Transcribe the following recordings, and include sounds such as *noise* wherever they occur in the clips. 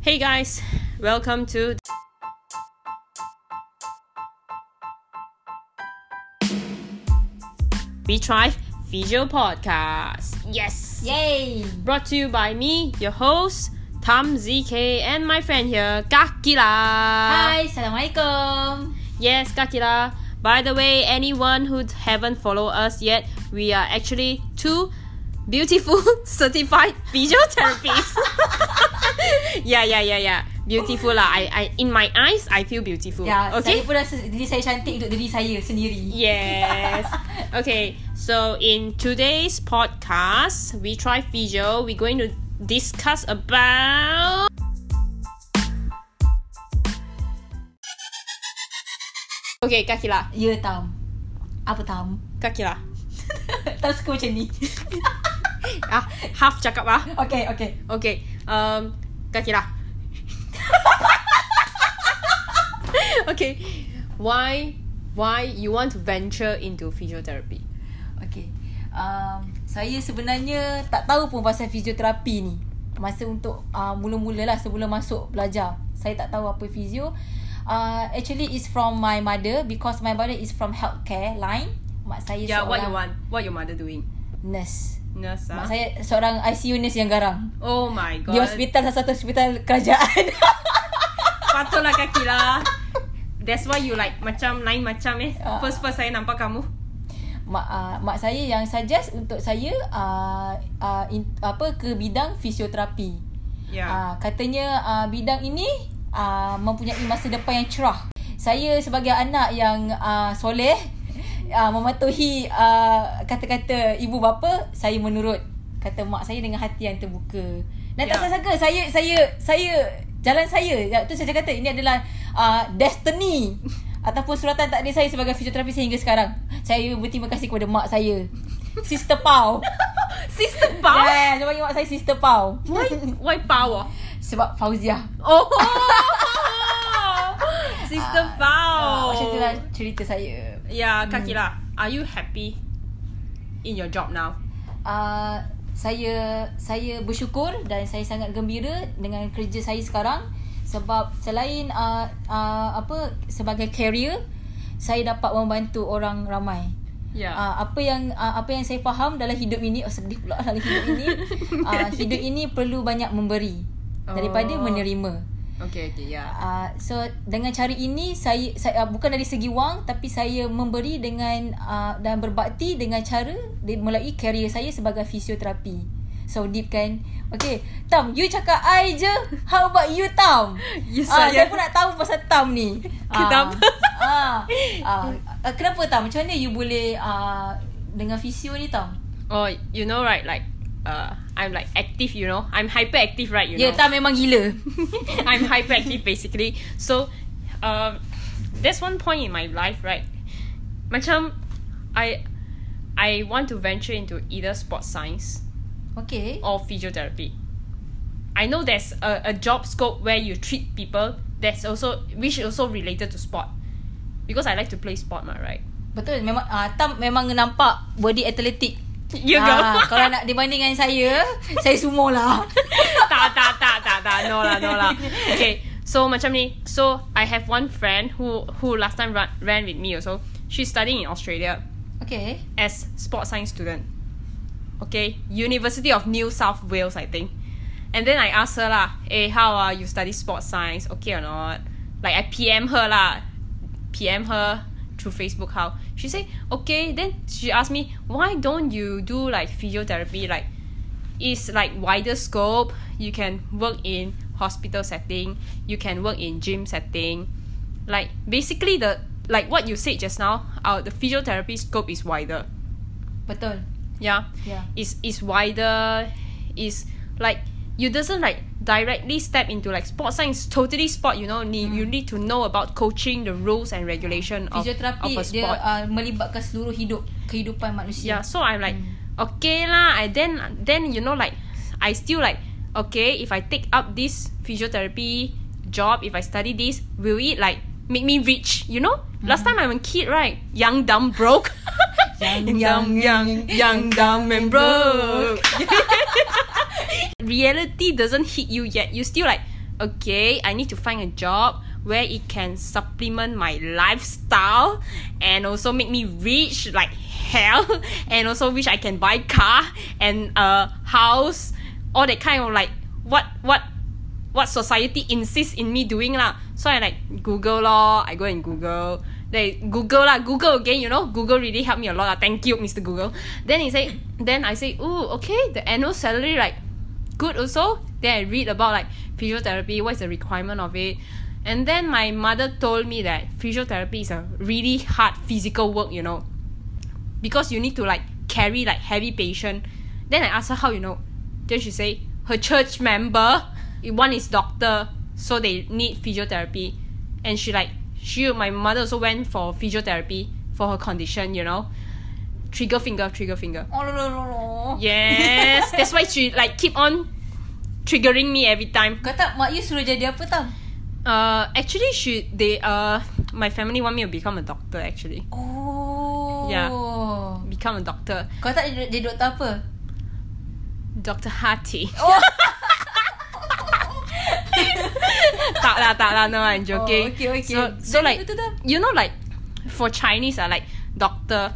Hey guys, welcome to We Thrive Physio Podcast. Yes! Yay! Brought to you by me, your host, Tom ZK, and my friend here, Kakila. Hai, Assalamualaikum. Yes, Kakila. By the way, anyone who haven't followed us yet, we are actually two beautiful *laughs* certified *laughs* physiotherapists. *laughs* yeah, *laughs* yeah, yeah, yeah. Beautiful lah. I, I, in my eyes, I feel beautiful. Ya, okay. saya pun rasa diri saya cantik untuk diri saya sendiri. Yes. *laughs* okay. So in today's podcast, we try physio. We're going to discuss about Okay, Kakila. Ya, Tam. Apa Tam? Kakila. *laughs* Tam suka macam ni. Ah, half cakap ah. okay, okay. Okay. Um, Kakila. *laughs* okay. Why why you want to venture into physiotherapy? Okay. Um, saya sebenarnya tak tahu pun pasal fizioterapi ni. Masa untuk uh, mula-mula lah sebelum masuk belajar. Saya tak tahu apa fizio. Uh, actually is from my mother because my mother is from healthcare line. Mak saya Yeah, what you want? What your mother doing? nurse. Nurse. Mak saya seorang ICU nurse yang garang. Oh my god. Di hospital salah satu hospital kerajaan. *laughs* Patutlah kaki lah. That's why you like macam lain macam eh. Ah. First first saya nampak kamu. mak uh, mak saya yang suggest untuk saya uh, uh, in, apa ke bidang fisioterapi. Yeah. Uh, katanya uh, bidang ini uh, mempunyai masa depan yang cerah. Saya sebagai anak yang uh, soleh uh, mematuhi uh, kata-kata ibu bapa, saya menurut kata mak saya dengan hati yang terbuka. Dan Ya. tak sangka saya saya saya jalan saya. Ya, tu saya kata ini adalah uh, destiny ataupun suratan takdir saya sebagai fisioterapi sehingga sekarang. Saya berterima kasih kepada mak saya. Sister Pau. *laughs* Sister Pau? Yeah, saya panggil mak saya Sister Pau. Why why power? Sebab Fauzia. Oh. *laughs* Sister Ah, Pau. Macam tu lah cerita saya. Yeah, kaki lah. Are you happy in your job now? Uh, saya saya bersyukur dan saya sangat gembira dengan kerja saya sekarang sebab selain uh, uh, apa sebagai career saya dapat membantu orang ramai. Yeah. Uh, apa yang uh, apa yang saya faham dalam hidup ini oh sedih pula dalam hidup ini uh, *laughs* hidup ini perlu banyak memberi daripada Oh. menerima. Okay, okay, yeah. Uh, so dengan cara ini saya saya uh, bukan dari segi wang tapi saya memberi dengan uh, dan berbakti dengan cara di, melalui career saya sebagai fisioterapi. So deep kan. Okay, Tam, you cakap I je. How about you, Tam? *laughs* You Ah, saya- saya pun nak tahu pasal Tam ni. *laughs* Kenapa? Ah, ah, ah, kenapa Tam? Macam mana you boleh uh, dengan fisio ni, Tam? Oh, you know right, like uh, I'm like active, you know. I'm hyperactive, right? You Ya, know. Tam memang gila. *laughs* I'm hyperactive basically. So, um, there's one point in my life, right? Macam, I, I want to venture into either sports science Okay. or physiotherapy. I know there's a, a job scope where you treat people that's also which also related to sport. Because I like to play sport, ma, right? Betul memang uh, Tam memang nampak body athletic. You go. Ah, kalau nak dibanding dengan saya, saya sumo lah. *laughs* tak, tak, tak, tak, tak. No lah, no lah. Okay, so macam ni. So, I have one friend who who last time run, ran with me also. She's studying in Australia Okay. as sports science student. Okay, University of New South Wales, I think. And then I asked her lah, hey, how are you study sports science? Okay or not? Like I PM her lah, PM her through Facebook how she say okay. Then she asked me why don't you do like physiotherapy? Like it's like wider scope. You can work in hospital setting. You can work in gym setting. Like basically the like what you said just now. Our the physiotherapy scope is wider. Betul. Yeah. Yeah. Is is wider. Is like you doesn't like directly step into like sports science totally sport you know need, you need to know about coaching the rules and regulation of, of a dia sport. uh, melibatkan seluruh hidup kehidupan manusia. yeah so i'm like okay lah I then then you know like i still like okay if i take up this physiotherapy job if i study this will it like make me rich you know? Last time i'm a kid right? Young dumb broke. *laughs* Young, *laughs* young young young dumb and broke *laughs* reality doesn't hit you yet you still like okay, I need to find a job where it can supplement my lifestyle and also make me rich like hell *laughs* and also wish I can buy car and a house all that kind of like what what what society insists in me doing lah. So I like Google lor. I go and Google. They Google lah, Google again, you know. Google really helped me a lot. lah. Thank you, Mr. Google. Then he say, then I say, oh, okay, the annual salary like good also. Then I read about like physiotherapy, what's the requirement of it. And then my mother told me that physiotherapy is a really hard physical work, you know. Because you need to like carry like heavy patient. Then I asked her how you know. Then she say her church member, one is doctor, so they need physiotherapy. And she like she my mother also went for physiotherapy for her condition, you know. Trigger finger, trigger finger. Oh. Yes, *laughs* that's why she like keep on triggering me every time. Kau tak mak you suruh jadi apa tau? Uh, actually, she they uh my family want me to become a doctor. Actually, Oh. Yeah. become a doctor. Kau tak jadi, jadi doktor apa? Doctor Hati. *laughs* Oh. *laughs* tak lah, tak lah. No, I'm joking. Oh, okay, okay. So, so like you know like for Chinese are like doctor,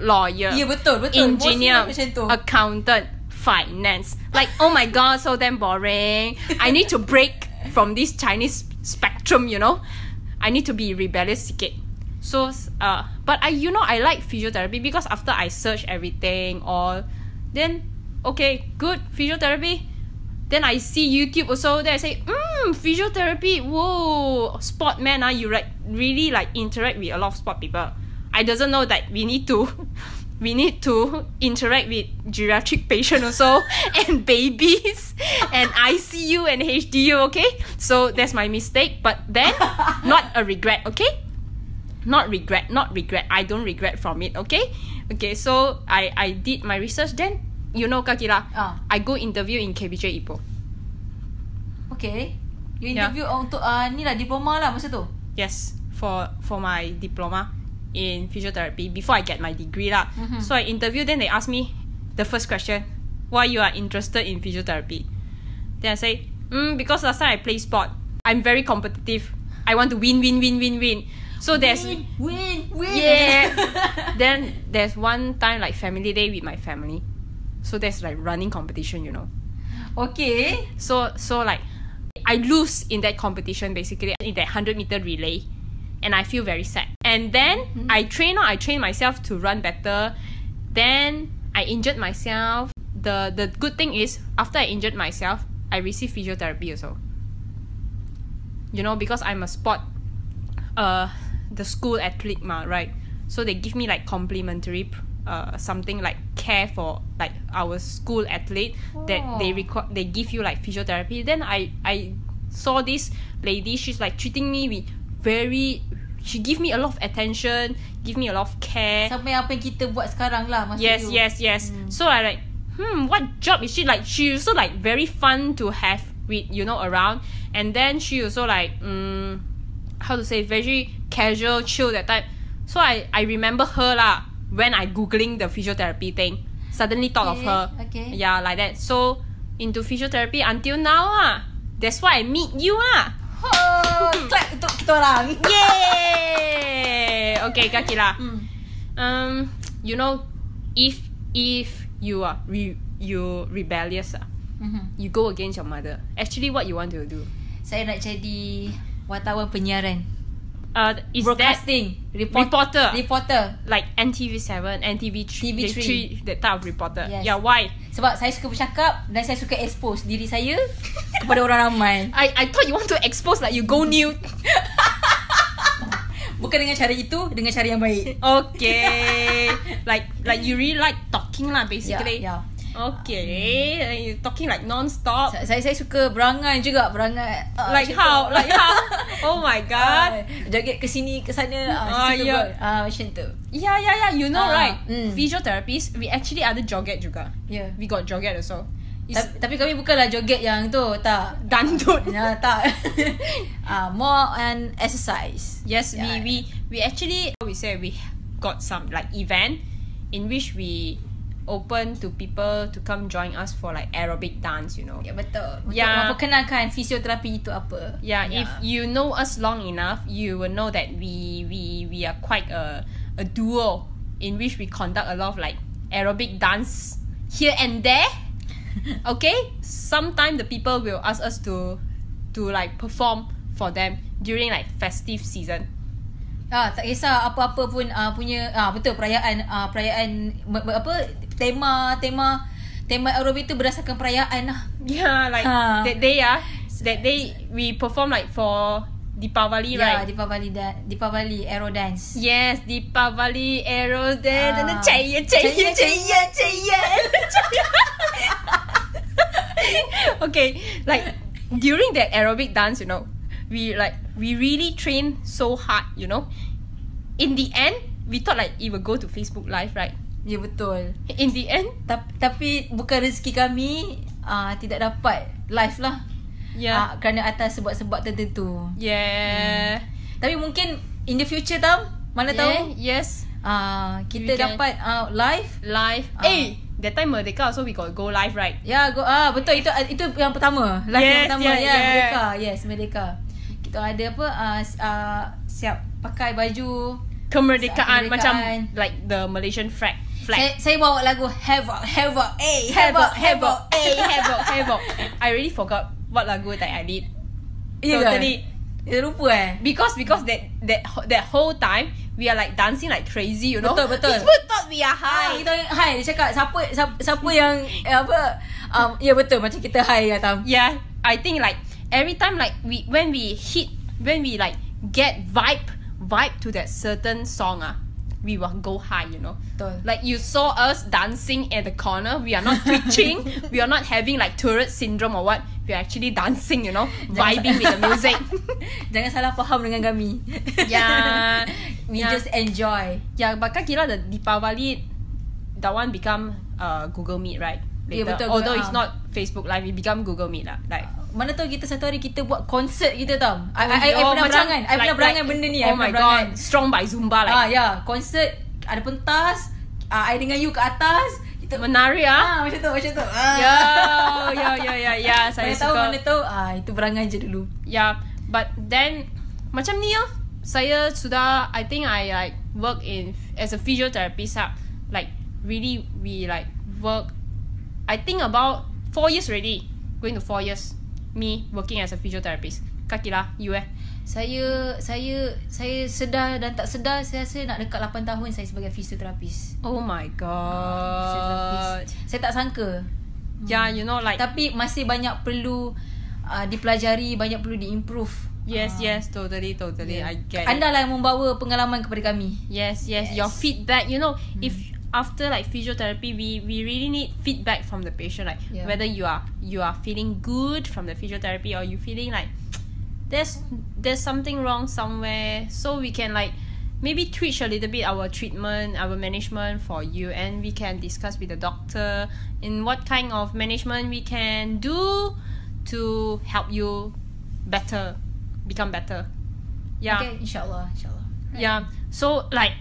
lawyer, Ya, betul, betul. engineer, accountant, finance. Like oh my god, so damn boring. I need to break from this Chinese spectrum, you know. I need to be rebellious sikit. So uh but I you know I like physiotherapy because after I search everything all then okay, good physiotherapy. Then I see YouTube also. Then I say, mm, physiotherapy. Whoa, sport man, ah, you like really like interact with a lot of sport people. I doesn't know that we need to, *laughs* we need to interact with geriatric patient also *laughs* and babies *laughs* and ICU and HDU. Okay, so that's my mistake. But then, not a regret. Okay, not regret, not regret. I don't regret from it. Okay, okay. So I I did my research. Then you know Kakila, Ah. I go interview in KBJ Ipoh. Okay. You Yeah. interview untuk uh, ni lah diploma lah masa tu. Yes, for for my diploma in physiotherapy before I get my degree lah. So I interview. Then they ask me the first question, why you are interested in physiotherapy? Then I say, mm, because last time I play sport. I'm very competitive. I want to win, win, win, win, win. So there's win, win, win. Yeah. *laughs* then there's one time like family day with my family. So there's like running competition, you know. okay. So so like I lose in that competition basically in that hundred meter relay, and I feel very sad. And then I train I train myself to run better. Then I injured myself. The the good thing is after I injured myself, I received physiotherapy also. You know because I'm a sport, uh, the school athlete ma right. So they give me like complimentary. Uh, something like care for like our school athlete that they Oh. record they give you like physiotherapy then i i saw this lady she's like treating me with very she give me a lot of attention give me a lot of care. Sampai apa yang kita buat sekarang lah masa yes tu. yes yes. So i like hmm what job is she like? She also like very fun to have with you know around. And then she also like um how to say very casual chill that type. So i i remember her lah when i googling the physiotherapy thing. Suddenly thought of Okay, her. okay. yeah like that. So into physiotherapy until now ah that's why i meet you ah Oh, clap untuk kita orang. yay okay kakila Hmm. um you know if if you are re, you rebellious ah, Mhm. you go against your mother actually what you want to do Saya nak jadi wartawan penyiaran. Uh is that Broadcasting. Report- reporter Reporter. like NTV7 NTV3 TV3. that type of reporter Yes. yeah why Sebab saya suka bercakap dan saya suka expose diri saya kepada orang ramai. *laughs* I I thought you want to expose like you go nude *laughs* Bukan dengan cara itu, dengan cara yang baik. okay *laughs* like like you really like talking lah basically Ya, ya. Okay you talking like non-stop Sa- Saya saya suka berangan juga, berangan. ah, like how tu. like how *laughs* oh my god Ah, joget ke sini ke sana Ah, ah, ah, ya. ah macam tu. Yeah, yeah, yeah. You know, Ah, right? mm. Physiotherapists, we actually ada joget juga. Ya. We got joget also. It's Ta- Tapi kami bukanlah joget yang tu, tak. dandut. Ya, tak. *laughs* ah, more on exercise. Yes, Yeah. we we we actually we say we got some like event in which we open to people to come join us for like aerobic dance, you know. Ya betul. Untuk Ya. memperkenalkan fisioterapi itu apa. Yeah, if you know us long enough, you will know that we we we are quite a a duo in which we conduct a lot of like aerobic dance here and there. *laughs* okay, sometimes the people will ask us to to like perform for them during like festive season. Ah, tak kisah apa-apa pun uh, punya ah betul perayaan uh, perayaan apa tema tema tema aerobik tu berdasarkan perayaan lah. Yeah, like Ha. that day ah, that day we perform like for Deepavali, Ya, right? Deepavali dan Deepavali aero dance. Yes, Deepavali arrow dance Ah. chaya chaya chaya chaya. *laughs* okay, like during that aerobic dance, you know, we like we really train so hard, you know. In the end, we thought like it would go to Facebook Live, right? Ya betul. In the end, Tapi, tapi bukan rezeki kami uh, tidak dapat live lah. yeah, Uh, kerana atas sebab-sebab tertentu. yeah, Tapi mungkin in the future tau, mana yeah, tahu yes, uh, kita We can- dapat uh, live. live. Ah. Hey, that time Merdeka also we got go live, right? Ya, go ah betul itu itu yang pertama. Live yang Yes, pertama yeah, ya, yeah. Merdeka. Yes, Merdeka. Kita ada apa uh, uh, siap pakai baju. Kemerdekaan, Kemerdekaan. macam like the Malaysian flag. Saya, Flag. saya bawa lagu Havoc, Havoc, eh, Havoc, Havoc, eh, havoc, havoc. I really forgot what lagu that I did. Ya ke? Totally. Ya, lupa eh. Because because that that that whole time we are like dancing like crazy, you know. Betul, betul. People thought we are Hai, high. kita hai dia cakap siapa siapa, siapa yang eh, apa um, ya betul macam kita hai ya tam. Yeah, I think like every time like we when we hit when we like get vibe vibe to that certain song ah, we will go high, you know. Betul. Like you saw us dancing at the corner, we are not *laughs* twitching, we are not having like Tourette syndrome or what. We are actually dancing, you know, *laughs* vibing with the music. *laughs* Jangan salah faham dengan kami. Yeah. We Yeah. just enjoy. yeah, but kira the Deepavali, that one become uh Google Meet, right? Yeah, Later. betul, Although it's not Facebook Live, it become Google Meet lah. Like Mana tahu kita satu hari kita buat konsert kita tau. I, I, I, I oh, pernah macam berangan. I pernah berangan benda ni. I Oh my pernah berangan. god, strong by Zumba like Ah ya, konsert ada pentas, ah I dengan you ke atas. Kita menari ah. ah macam tu, macam tu. Ah. Ya, ya, ya, ya, ya. *laughs* Saya Mana tahu suka. mana tahu ah itu berangan je dulu. Yeah, but then macam ni oh, saya sudah I think I like work in as a physiotherapist ah, like really we like work I think about four years already going to four years me working as a physiotherapist Kakila you eh Saya saya saya sedar dan tak sedar saya rasa nak dekat 8 tahun saya sebagai fisioterapis. oh my god Saya tak sangka. yeah you know like Tapi masih banyak perlu uh, dipelajari, banyak perlu diimprove. yes yes totally totally I get it. Anda lah yang membawa pengalaman kepada kami. Yes, yes, Your feedback. You know, if after like physiotherapy, we we really need feedback from the patient, like Yeah. whether you are you are feeling good from the physiotherapy or you feeling like there's there's something wrong somewhere. So we can like maybe tweak a little bit our treatment, our management for you, and we can discuss with the doctor in what kind of management we can do to help you better, become better. Yeah. Okay, Inshallah. InsyaAllah. Yeah. So like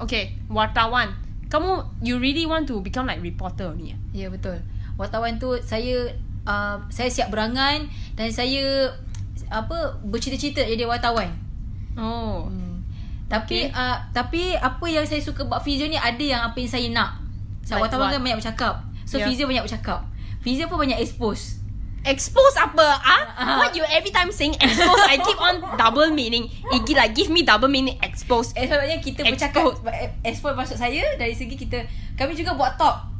okay, wartawan. Kamu you really want to become like reporter ni? eh? Ya betul. Wartawan tu saya uh, saya siap berangan dan saya apa bercita-cita jadi wartawan. Oh. Hmm. Tapi Okay. uh, tapi apa yang saya suka buat physio ni ada yang apa yang saya nak. Sebab Like wartawan what? kan banyak bercakap. So Yeah. yeah. physio banyak bercakap. Physio pun banyak expose. Expose apa? Ah? Ah. What you every time saying expose? I keep on double meaning. Igi like give me double meaning expose. Eh, sebabnya kita Expose. bercakap expose maksud saya dari segi kita kami juga buat talk.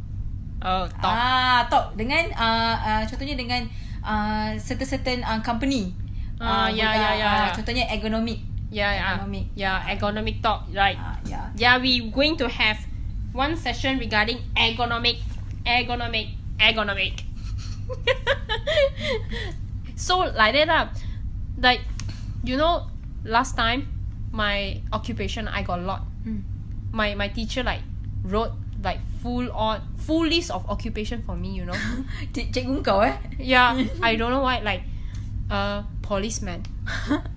Oh, talk. Ah, talk dengan uh, uh, contohnya dengan uh, certain-certain uh, company. Ah, ya, buat, ya, ya, ah, ya. contohnya ergonomic. yeah, yeah. economic. Yeah, economic talk, right? Ah, ya. Yeah, we going to have one session regarding ergonomic, ergonomic, ergonomic. *laughs* so like that lah. Like you know, last time my occupation I got a lot. Hmm. My my teacher like wrote like full on full list of occupation for me, you know. Cik, cikgu kau eh? yeah, *laughs* I don't know why like uh policeman,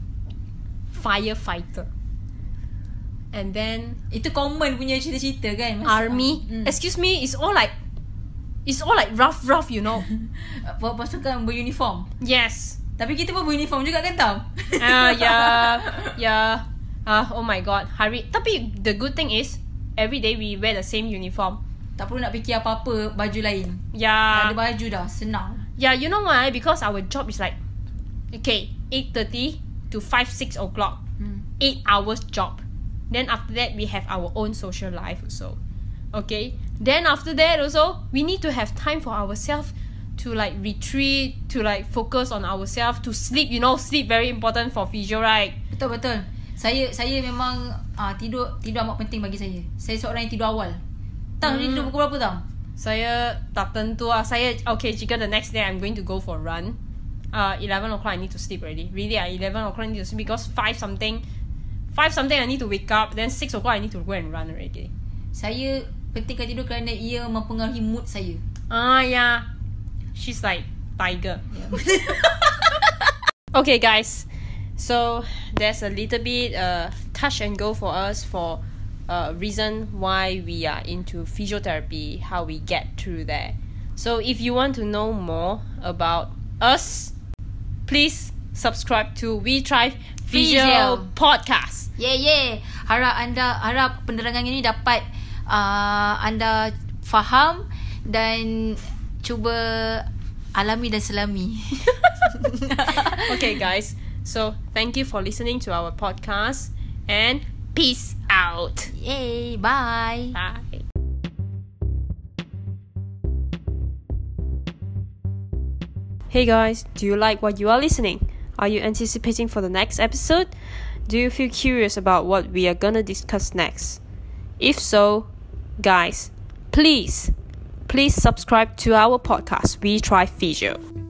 *laughs* firefighter, and then Itu common punya cerita-cerita kan army. Hmm. Excuse me, it's all like it's all like rough rough, you know. *laughs* Pasukan beruniform yes. Tapi kita pun beruniform juga kan Tam Ah yeah, *laughs* yeah. Ah oh my god, hari. Tapi the good thing is every day we wear the same uniform. Tak perlu nak fikir apa-apa Baju lain Dah Yeah. ada baju dah Senang Yeah, you know why? Because our job is like okay, 8:30 to 5 6 o'clock. hmm. 8 hours job. Then after that we have our own social life also. Okay? Then after that also we need to have time for ourselves to like retreat, to like focus on ourselves, to sleep, you know, sleep very important for physio, right? Betul betul. Saya saya memang ah tidur tidur amat penting bagi saya. Saya seorang yang tidur awal. Tang hmm. tidur pukul berapa tang? Saya tak tentu ah. Saya okay jika the next day I'm going to go for a run. Uh, 11 o'clock I need to sleep already. Really, ah, 11 o'clock I need to sleep because 5 something, 5 something I need to wake up. Then 6 o'clock I need to go and run already. Saya pentingkan tidur kerana ia mempengaruhi mood saya. Ah, yeah. She's like tiger. *laughs* okay, guys. So there's a little bit uh touch and go for us for uh reason why we are into physiotherapy, how we get through that. So if you want to know more about us, please subscribe to We Try Physio, Physio. podcast. Yeah yeah. Harap anda harap penerangan ini dapat uh, anda faham dan cuba alami dan selami. *laughs* okay, guys. So thank you for listening to our podcast and peace out. Yay, bye. Bye. Hey guys, do you like what you are listening? Are you anticipating for the next episode? Do you feel curious about what we are gonna discuss next? If so, guys, please, please subscribe to our podcast, We Try Physio.